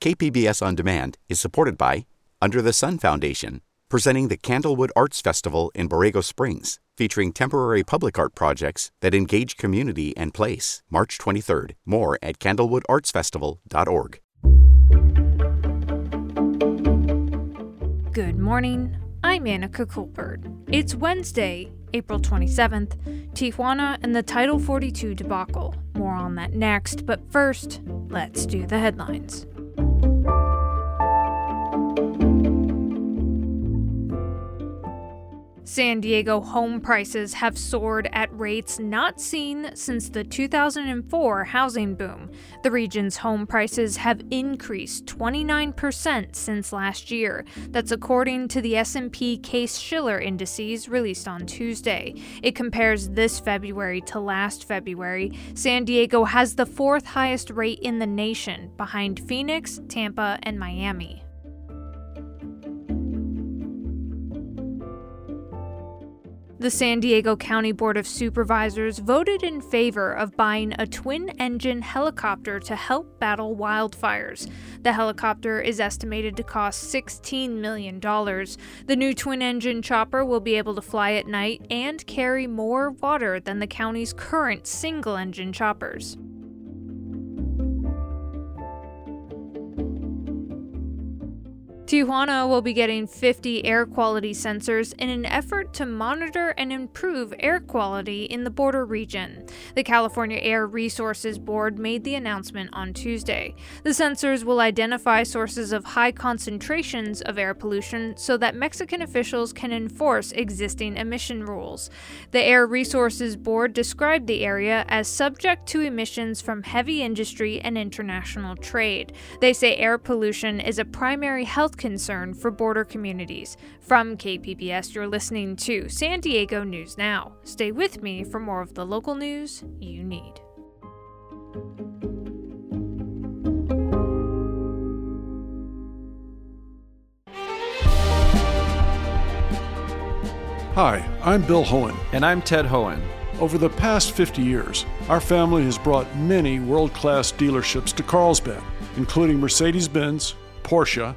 KPBS On Demand is supported by Under the Sun Foundation, presenting the Candlewood Arts Festival in Borrego Springs, featuring temporary public art projects that engage community and place. March 23rd. More at candlewoodartsfestival.org. Good morning. I'm Anica Colbert. It's Wednesday, April 27th, Tijuana and the Title 42 debacle. More on that next, but first, let's do the headlines. San Diego home prices have soared at rates not seen since the 2004 housing boom. The region's home prices have increased 29% since last year. That's according to the S&P Case-Shiller indices released on Tuesday. It compares this February to last February. San Diego has the fourth highest rate in the nation, behind Phoenix, Tampa, and Miami. The San Diego County Board of Supervisors voted in favor of buying a twin engine helicopter to help battle wildfires. The helicopter is estimated to cost $16 million. The new twin engine chopper will be able to fly at night and carry more water than the county's current single engine choppers. Tijuana will be getting 50 air quality sensors in an effort to monitor and improve air quality in the border region. The California Air Resources Board made the announcement on Tuesday. The sensors will identify sources of high concentrations of air pollution so that Mexican officials can enforce existing emission rules. The Air Resources Board described the area as subject to emissions from heavy industry and international trade. They say air pollution is a primary health concern for border communities. From KPBS, you're listening to San Diego News Now. Stay with me for more of the local news you need. Hi, I'm Bill Hoehn. And I'm Ted Hoehn. Over the past 50 years, our family has brought many world class dealerships to Carlsbad, including Mercedes Benz, Porsche,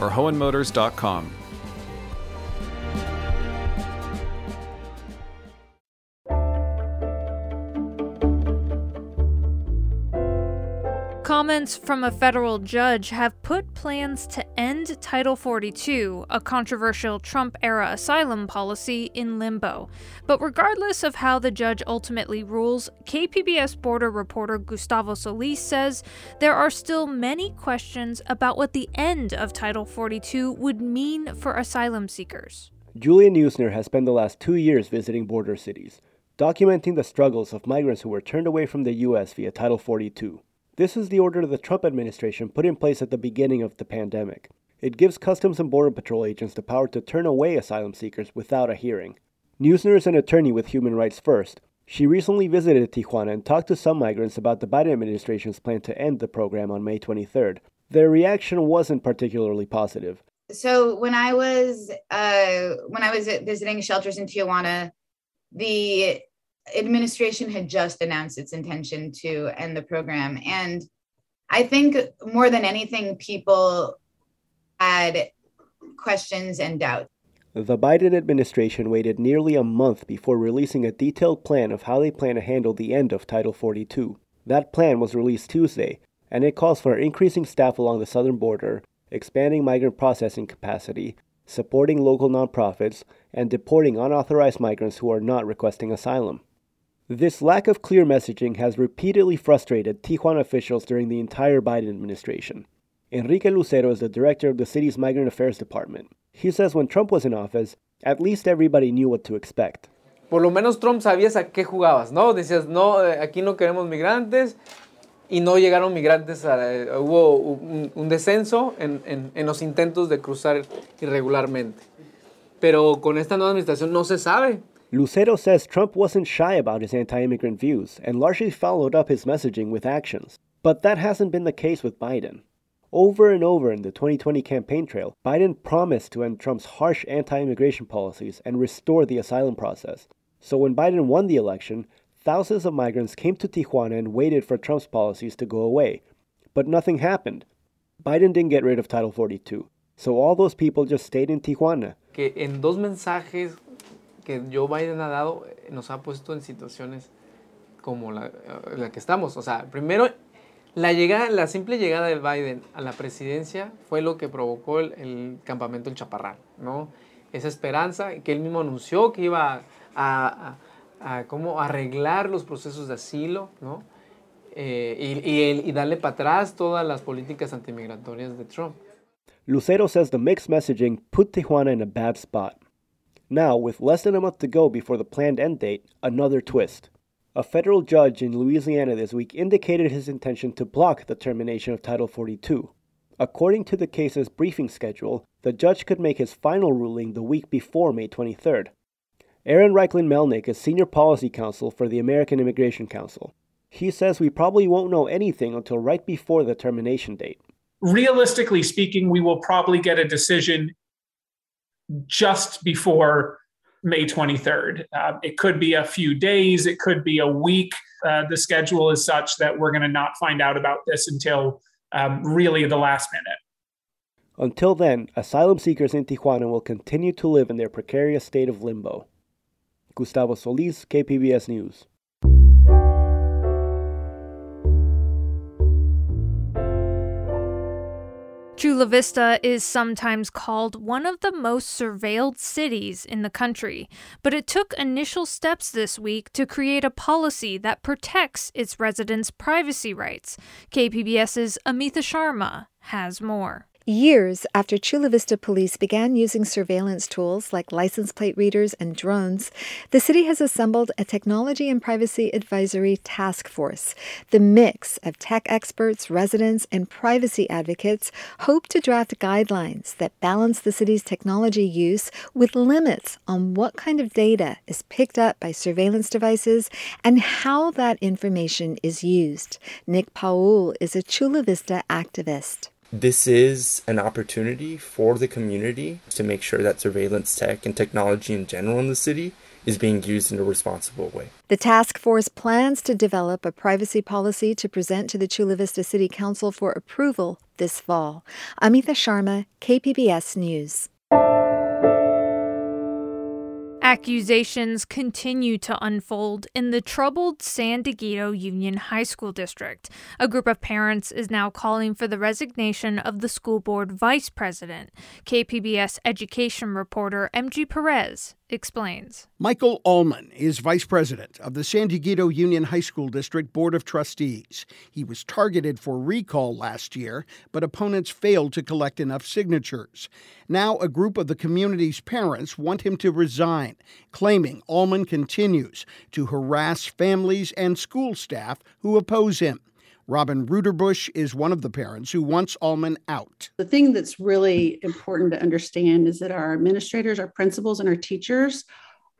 or hoehnmotors.com. Comments from a federal judge have put plans to end Title 42, a controversial Trump era asylum policy, in limbo. But regardless of how the judge ultimately rules, KPBS border reporter Gustavo Solis says there are still many questions about what the end of Title 42 would mean for asylum seekers. Julia Neusner has spent the last two years visiting border cities, documenting the struggles of migrants who were turned away from the U.S. via Title 42. This is the order the Trump administration put in place at the beginning of the pandemic. It gives Customs and Border Patrol agents the power to turn away asylum seekers without a hearing. Neusner is an attorney with Human Rights First. She recently visited Tijuana and talked to some migrants about the Biden administration's plan to end the program on May 23rd. Their reaction wasn't particularly positive. So when I was uh, when I was visiting shelters in Tijuana, the administration had just announced its intention to end the program. And I think more than anything, people had questions and doubts. The Biden administration waited nearly a month before releasing a detailed plan of how they plan to handle the end of Title 42. That plan was released Tuesday, and it calls for increasing staff along the southern border, expanding migrant processing capacity, supporting local nonprofits, and deporting unauthorized migrants who are not requesting asylum. This lack of clear messaging has repeatedly frustrated Tijuana officials during the entire Biden administration. Enrique Lucero is the director of the city's Migrant Affairs Department. He says when Trump was in office, at least everybody knew what to expect. Por lo menos Trump sabías a qué jugabas, ¿no? Decías, no, eh, aquí no queremos migrantes y no llegaron migrantes, a, hubo un, un descenso en, en, en, los intentos de cruzar irregularmente. Pero con esta nueva administración no se sabe. Lucero says Trump wasn't shy about his anti-immigrant views and largely followed up his messaging with actions. But that hasn't been the case with Biden. Over and over in the 2020 campaign trail, Biden promised to end Trump's harsh anti immigration policies and restore the asylum process. So when Biden won the election, thousands of migrants came to Tijuana and waited for Trump's policies to go away. But nothing happened. Biden didn't get rid of Title 42, so all those people just stayed in Tijuana. Que en dos mensajes que Joe Biden ha dado nos ha puesto en situaciones como la, la que estamos. O sea, primero La, llegada, la simple llegada de Biden a la presidencia fue lo que provocó el, el campamento El Chaparral, ¿no? Esa esperanza que él mismo anunció que iba a, a, a cómo arreglar los procesos de asilo, ¿no? Eh, y, y, y darle para atrás todas las políticas antimigratorias de Trump. Lucero says the mixed messaging put Tijuana in a bad spot. Now, with less than a month to go before the planned end date, another twist. A federal judge in Louisiana this week indicated his intention to block the termination of Title 42. According to the case's briefing schedule, the judge could make his final ruling the week before May 23rd. Aaron Reichlin Melnick is Senior Policy Counsel for the American Immigration Council. He says we probably won't know anything until right before the termination date. Realistically speaking, we will probably get a decision just before May 23rd. Uh, it could be a few days, it could be a week. Uh, the schedule is such that we're going to not find out about this until um, really the last minute. Until then, asylum seekers in Tijuana will continue to live in their precarious state of limbo. Gustavo Solis, KPBS News. Chula Vista is sometimes called one of the most surveilled cities in the country, but it took initial steps this week to create a policy that protects its residents' privacy rights. KPBS's Amita Sharma has more. Years after Chula Vista police began using surveillance tools like license plate readers and drones, the city has assembled a technology and privacy advisory task force. The mix of tech experts, residents, and privacy advocates hope to draft guidelines that balance the city's technology use with limits on what kind of data is picked up by surveillance devices and how that information is used. Nick Paul is a Chula Vista activist this is an opportunity for the community to make sure that surveillance tech and technology in general in the city is being used in a responsible way. The task force plans to develop a privacy policy to present to the Chula Vista City Council for approval this fall. Amita Sharma, KPBS News. Accusations continue to unfold in the troubled San Dieguito Union High School District. A group of parents is now calling for the resignation of the school board vice president. KPBS education reporter MG Perez explains. Michael Allman is vice president of the San Dieguito Union High School District Board of Trustees. He was targeted for recall last year, but opponents failed to collect enough signatures. Now, a group of the community's parents want him to resign, claiming Allman continues to harass families and school staff who oppose him. Robin Ruderbush is one of the parents who wants Allman out. The thing that's really important to understand is that our administrators, our principals, and our teachers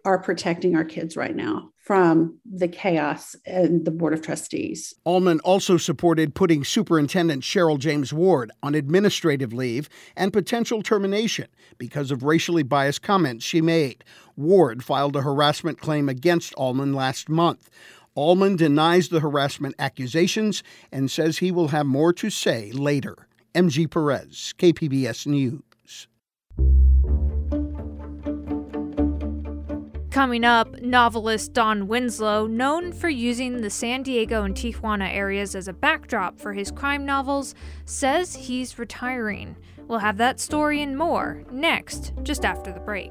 are protecting our kids right now from the chaos and the Board of Trustees. Allman also supported putting Superintendent Cheryl James Ward on administrative leave and potential termination because of racially biased comments she made. Ward filed a harassment claim against Allman last month. Allman denies the harassment accusations and says he will have more to say later. MG Perez, KPBS News. Coming up, novelist Don Winslow, known for using the San Diego and Tijuana areas as a backdrop for his crime novels, says he's retiring. We'll have that story and more next, just after the break.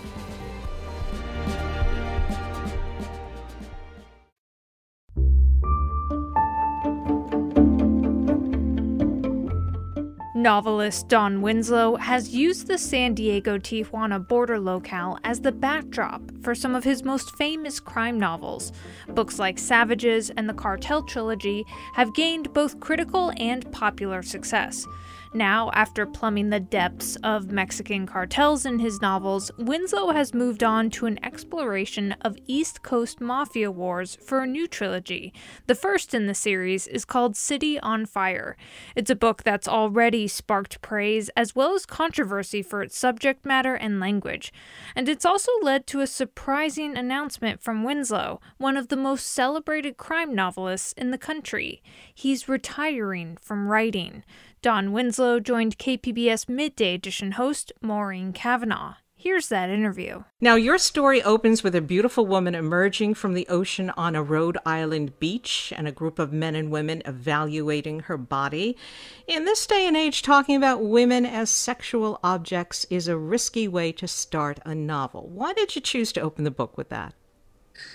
Novelist Don Winslow has used the San Diego Tijuana border locale as the backdrop for some of his most famous crime novels. Books like Savages and the Cartel trilogy have gained both critical and popular success. Now, after plumbing the depths of Mexican cartels in his novels, Winslow has moved on to an exploration of East Coast mafia wars for a new trilogy. The first in the series is called City on Fire. It's a book that's already sparked praise as well as controversy for its subject matter and language. And it's also led to a surprising announcement from Winslow, one of the most celebrated crime novelists in the country. He's retiring from writing. Don Winslow joined KPBS Midday Edition host Maureen Cavanaugh. Here's that interview. Now, your story opens with a beautiful woman emerging from the ocean on a Rhode Island beach and a group of men and women evaluating her body. In this day and age, talking about women as sexual objects is a risky way to start a novel. Why did you choose to open the book with that?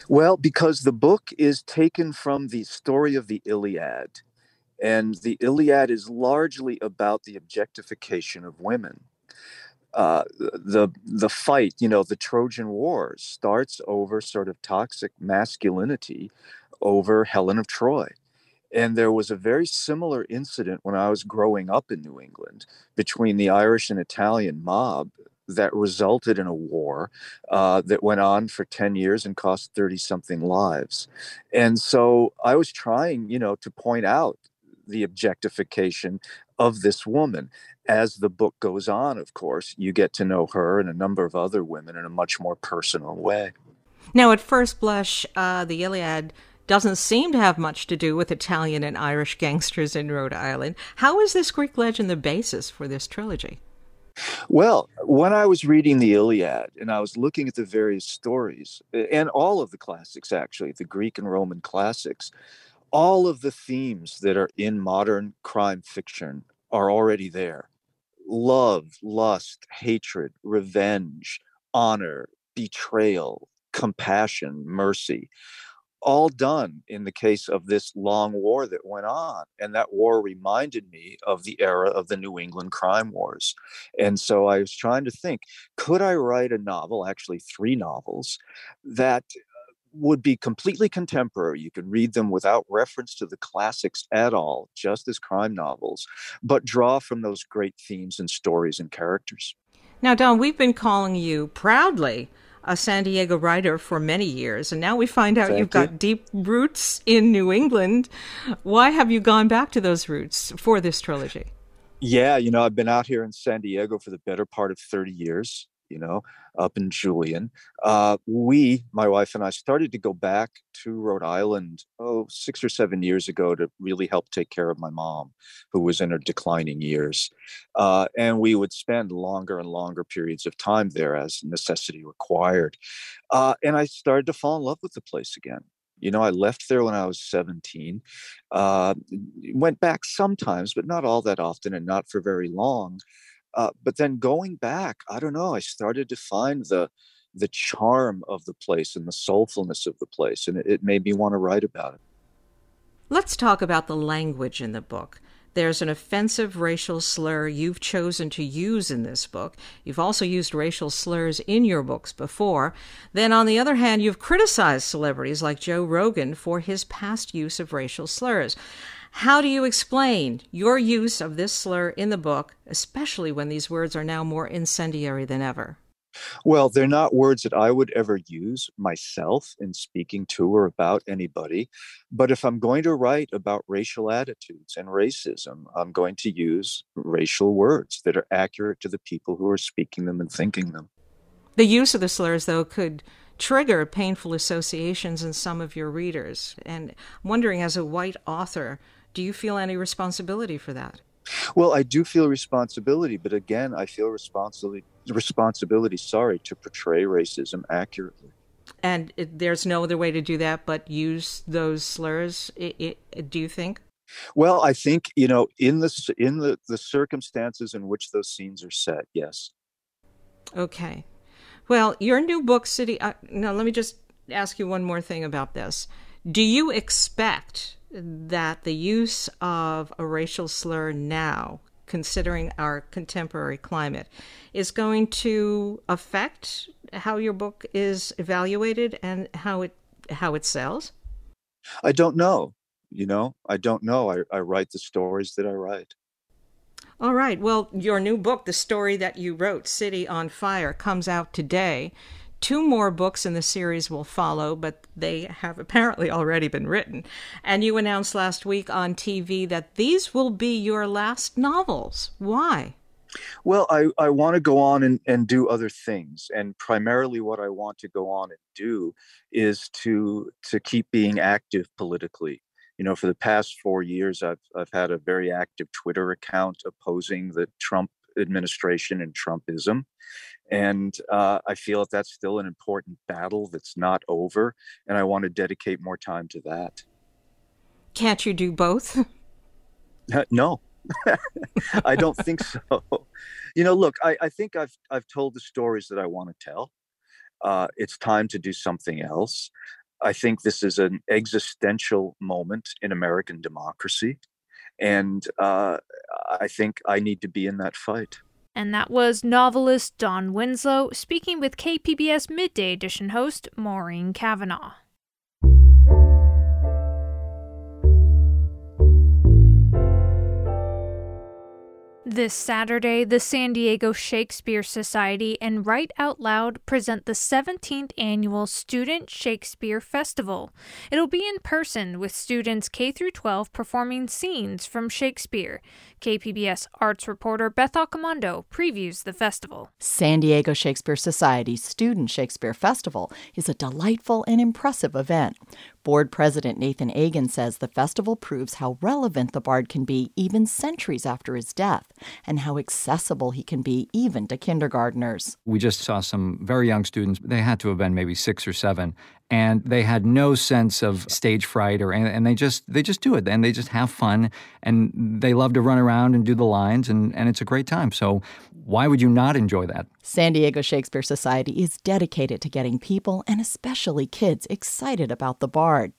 Well, because the book is taken from the story of the Iliad and the Iliad is largely about the objectification of women. Uh, the the fight, you know, the Trojan War starts over sort of toxic masculinity over Helen of Troy. And there was a very similar incident when I was growing up in New England between the Irish and Italian mob that resulted in a war uh, that went on for 10 years and cost 30 something lives. And so I was trying, you know, to point out the objectification of this woman. As the book goes on, of course, you get to know her and a number of other women in a much more personal way. Now, at first blush, uh, the Iliad doesn't seem to have much to do with Italian and Irish gangsters in Rhode Island. How is this Greek legend the basis for this trilogy? Well, when I was reading the Iliad and I was looking at the various stories, and all of the classics, actually, the Greek and Roman classics, all of the themes that are in modern crime fiction are already there love, lust, hatred, revenge, honor, betrayal, compassion, mercy. All done in the case of this long war that went on. And that war reminded me of the era of the New England crime wars. And so I was trying to think could I write a novel, actually, three novels, that would be completely contemporary. You could read them without reference to the classics at all, just as crime novels, but draw from those great themes and stories and characters. Now, Don, we've been calling you proudly a San Diego writer for many years, and now we find out Thank you've you. got deep roots in New England. Why have you gone back to those roots for this trilogy? Yeah, you know, I've been out here in San Diego for the better part of 30 years you know, up in Julian. Uh, we, my wife and I, started to go back to Rhode Island, oh, six or seven years ago to really help take care of my mom, who was in her declining years. Uh, and we would spend longer and longer periods of time there as necessity required. Uh, and I started to fall in love with the place again. You know, I left there when I was 17. Uh, went back sometimes, but not all that often and not for very long. Uh, but then going back, I don't know, I started to find the the charm of the place and the soulfulness of the place, and it, it made me want to write about it. Let's talk about the language in the book. There's an offensive racial slur you've chosen to use in this book. You've also used racial slurs in your books before. Then, on the other hand, you've criticized celebrities like Joe Rogan for his past use of racial slurs. How do you explain your use of this slur in the book, especially when these words are now more incendiary than ever? Well, they're not words that I would ever use myself in speaking to or about anybody. But if I'm going to write about racial attitudes and racism, I'm going to use racial words that are accurate to the people who are speaking them and thinking them. The use of the slurs, though, could trigger painful associations in some of your readers. And I'm wondering, as a white author, do you feel any responsibility for that? Well, I do feel responsibility, but again, I feel responsibility responsibility, sorry, to portray racism accurately. And it, there's no other way to do that but use those slurs. It, it, do you think? Well, I think you know in the in the the circumstances in which those scenes are set, yes. Okay. Well, your new book, City. Uh, now, let me just ask you one more thing about this. Do you expect that the use of a racial slur now considering our contemporary climate, is going to affect how your book is evaluated and how it how it sells? I don't know. You know, I don't know. I, I write the stories that I write. All right. Well, your new book, the story that you wrote, City on Fire, comes out today. Two more books in the series will follow, but they have apparently already been written. And you announced last week on TV that these will be your last novels. Why? Well, I, I want to go on and, and do other things. And primarily what I want to go on and do is to to keep being active politically. You know, for the past four years I've I've had a very active Twitter account opposing the Trump administration and Trumpism. And uh, I feel that that's still an important battle that's not over. And I want to dedicate more time to that. Can't you do both? no, I don't think so. You know, look, I, I, think I've I've told the stories that I want to tell. Uh, it's time to do something else. I think this is an existential moment in American democracy, and uh, I think I need to be in that fight. And that was novelist Don Winslow speaking with KPBS Midday Edition host Maureen Cavanaugh. This Saturday, the San Diego Shakespeare Society and Write Out Loud present the 17th annual Student Shakespeare Festival. It'll be in person with students K through 12 performing scenes from Shakespeare. KPBS arts reporter Beth Accomando previews the festival. San Diego Shakespeare Society's Student Shakespeare Festival is a delightful and impressive event. Board President Nathan Agan says the festival proves how relevant the bard can be even centuries after his death, and how accessible he can be even to kindergarteners. We just saw some very young students, they had to have been maybe six or seven, and they had no sense of stage fright or and they just they just do it and they just have fun and they love to run around and do the lines and, and it's a great time. So why would you not enjoy that? San Diego Shakespeare Society is dedicated to getting people, and especially kids, excited about the Bard.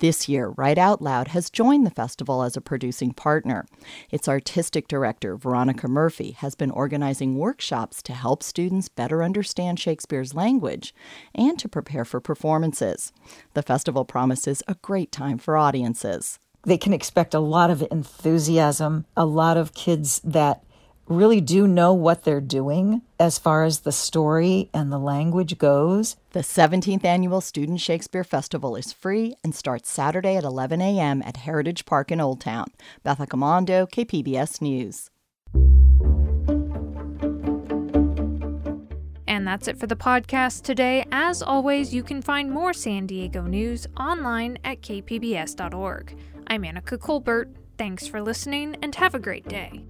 This year, Write Out Loud has joined the festival as a producing partner. Its artistic director, Veronica Murphy, has been organizing workshops to help students better understand Shakespeare's language and to prepare for performances. The festival promises a great time for audiences. They can expect a lot of enthusiasm, a lot of kids that really do know what they're doing as far as the story and the language goes. The 17th annual Student Shakespeare Festival is free and starts Saturday at 11 a.m. at Heritage Park in Old Town. Beth Accomando, KPBS News. And that's it for the podcast today. As always, you can find more San Diego news online at kpbs.org. I'm Anica Colbert. Thanks for listening and have a great day.